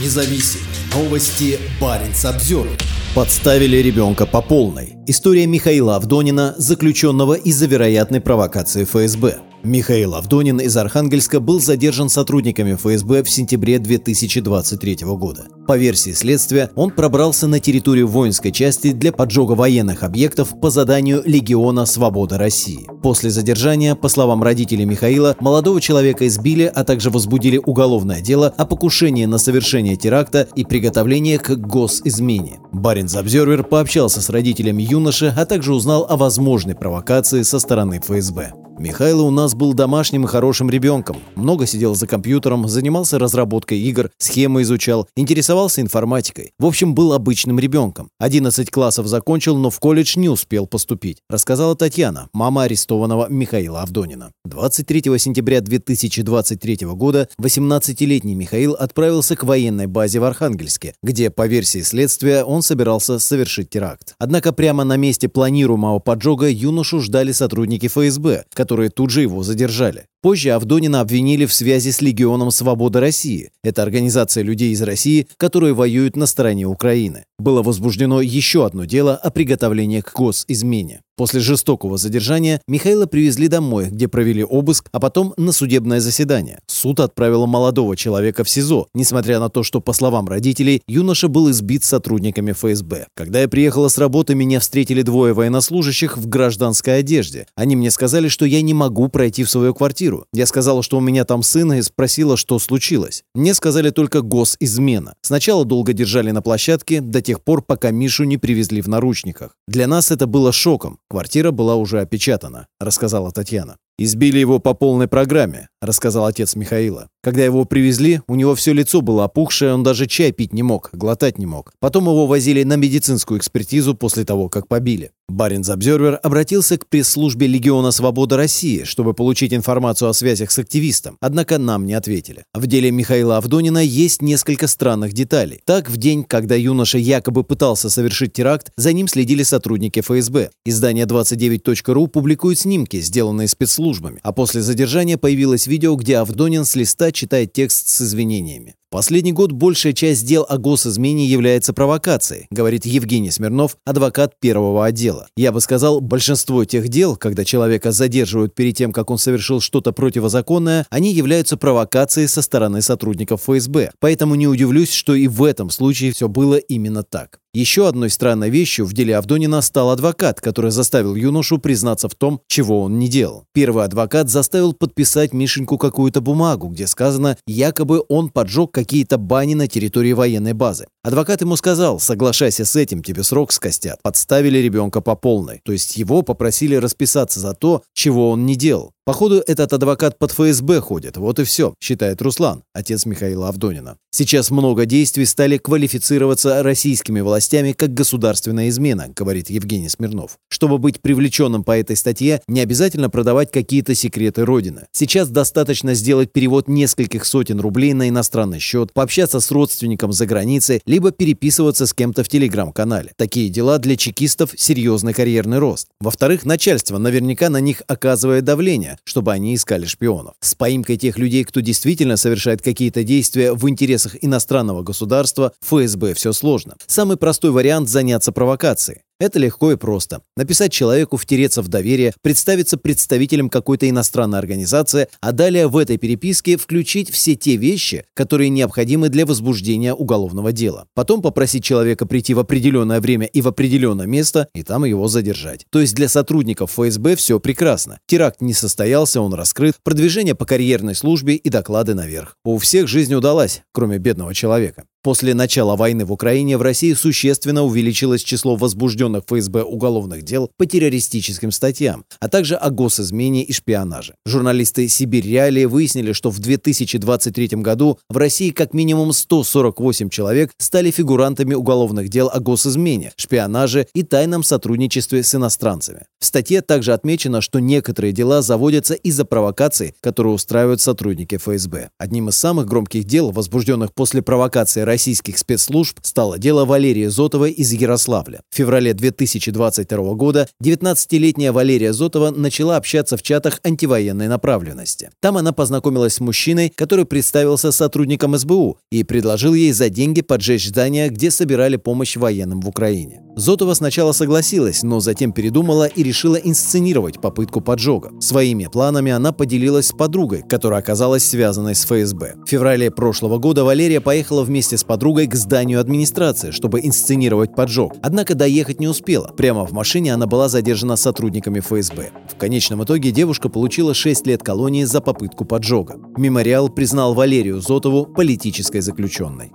независим. Новости Баренц обзор. Подставили ребенка по полной. История Михаила Авдонина, заключенного из-за вероятной провокации ФСБ. Михаил Авдонин из Архангельска был задержан сотрудниками ФСБ в сентябре 2023 года. По версии следствия, он пробрался на территорию воинской части для поджога военных объектов по заданию Легиона Свобода России. После задержания, по словам родителей Михаила, молодого человека избили, а также возбудили уголовное дело о покушении на совершение теракта и приготовлении к госизмене. Баринс Обзервер пообщался с родителями юноши, а также узнал о возможной провокации со стороны ФСБ. Михайло у нас был домашним и хорошим ребенком. Много сидел за компьютером, занимался разработкой игр, схемы изучал, интересовался информатикой. В общем, был обычным ребенком. 11 классов закончил, но в колледж не успел поступить, рассказала Татьяна, мама арестованного Михаила Авдонина. 23 сентября 2023 года 18-летний Михаил отправился к военной базе в Архангельске, где, по версии следствия, он собирался совершить теракт. Однако прямо на месте планируемого поджога юношу ждали сотрудники ФСБ, которые тут же его задержали. Позже Авдонина обвинили в связи с Легионом Свободы России. Это организация людей из России, которые воюют на стороне Украины. Было возбуждено еще одно дело о приготовлении к госизмене. После жестокого задержания Михаила привезли домой, где провели обыск, а потом на судебное заседание. Суд отправил молодого человека в СИЗО, несмотря на то, что, по словам родителей, юноша был избит сотрудниками ФСБ. Когда я приехала с работы, меня встретили двое военнослужащих в гражданской одежде. Они мне сказали, что я не могу пройти в свою квартиру. Я сказала, что у меня там сын, и спросила, что случилось. Мне сказали только госизмена. Сначала долго держали на площадке, до тех пор, пока Мишу не привезли в наручниках. Для нас это было шоком. Квартира была уже опечатана, рассказала Татьяна. «Избили его по полной программе», — рассказал отец Михаила. «Когда его привезли, у него все лицо было опухшее, он даже чай пить не мог, глотать не мог. Потом его возили на медицинскую экспертизу после того, как побили. Баринс Обзервер обратился к пресс-службе Легиона Свобода России, чтобы получить информацию о связях с активистом, однако нам не ответили. В деле Михаила Авдонина есть несколько странных деталей. Так, в день, когда юноша якобы пытался совершить теракт, за ним следили сотрудники ФСБ. Издание 29.ru публикует снимки, сделанные спецслужбами службами. А после задержания появилось видео, где Авдонин с листа читает текст с извинениями. Последний год большая часть дел о госизмене является провокацией, говорит Евгений Смирнов, адвокат первого отдела. Я бы сказал, большинство тех дел, когда человека задерживают перед тем, как он совершил что-то противозаконное, они являются провокацией со стороны сотрудников ФСБ. Поэтому не удивлюсь, что и в этом случае все было именно так. Еще одной странной вещью в деле Авдонина стал адвокат, который заставил юношу признаться в том, чего он не делал. Первый адвокат заставил подписать Мишеньку какую-то бумагу, где сказано, якобы он поджег какие-то бани на территории военной базы. Адвокат ему сказал, соглашайся с этим, тебе срок скостят. Подставили ребенка по полной. То есть его попросили расписаться за то, чего он не делал. Походу, этот адвокат под ФСБ ходит, вот и все, считает Руслан, отец Михаила Авдонина. Сейчас много действий стали квалифицироваться российскими властями как государственная измена, говорит Евгений Смирнов. Чтобы быть привлеченным по этой статье, не обязательно продавать какие-то секреты Родины. Сейчас достаточно сделать перевод нескольких сотен рублей на иностранный счет, пообщаться с родственником за границей, либо переписываться с кем-то в телеграм-канале. Такие дела для чекистов – серьезный карьерный рост. Во-вторых, начальство наверняка на них оказывает давление, чтобы они искали шпионов. С поимкой тех людей, кто действительно совершает какие-то действия в интересах иностранного государства, ФСБ все сложно. Самый простой вариант – заняться провокацией. Это легко и просто. Написать человеку, втереться в доверие, представиться представителем какой-то иностранной организации, а далее в этой переписке включить все те вещи, которые необходимы для возбуждения уголовного дела. Потом попросить человека прийти в определенное время и в определенное место, и там его задержать. То есть для сотрудников ФСБ все прекрасно. Теракт не состоялся, он раскрыт, продвижение по карьерной службе и доклады наверх. У всех жизнь удалась, кроме бедного человека. После начала войны в Украине в России существенно увеличилось число возбужденных ФСБ уголовных дел по террористическим статьям, а также о госизмене и шпионаже. Журналисты «Сибирь Реалии» выяснили, что в 2023 году в России как минимум 148 человек стали фигурантами уголовных дел о госизмене, шпионаже и тайном сотрудничестве с иностранцами. В статье также отмечено, что некоторые дела заводятся из-за провокаций, которые устраивают сотрудники ФСБ. Одним из самых громких дел, возбужденных после провокации российских спецслужб стало дело Валерии Зотовой из Ярославля. В феврале 2022 года 19-летняя Валерия Зотова начала общаться в чатах антивоенной направленности. Там она познакомилась с мужчиной, который представился сотрудником СБУ и предложил ей за деньги поджечь здание, где собирали помощь военным в Украине. Зотова сначала согласилась, но затем передумала и решила инсценировать попытку поджога. Своими планами она поделилась с подругой, которая оказалась связанной с ФСБ. В феврале прошлого года Валерия поехала вместе с подругой к зданию администрации, чтобы инсценировать поджог. Однако доехать не успела. Прямо в машине она была задержана сотрудниками ФСБ. В конечном итоге девушка получила 6 лет колонии за попытку поджога. Мемориал признал Валерию Зотову политической заключенной.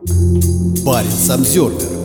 Парень Обзервер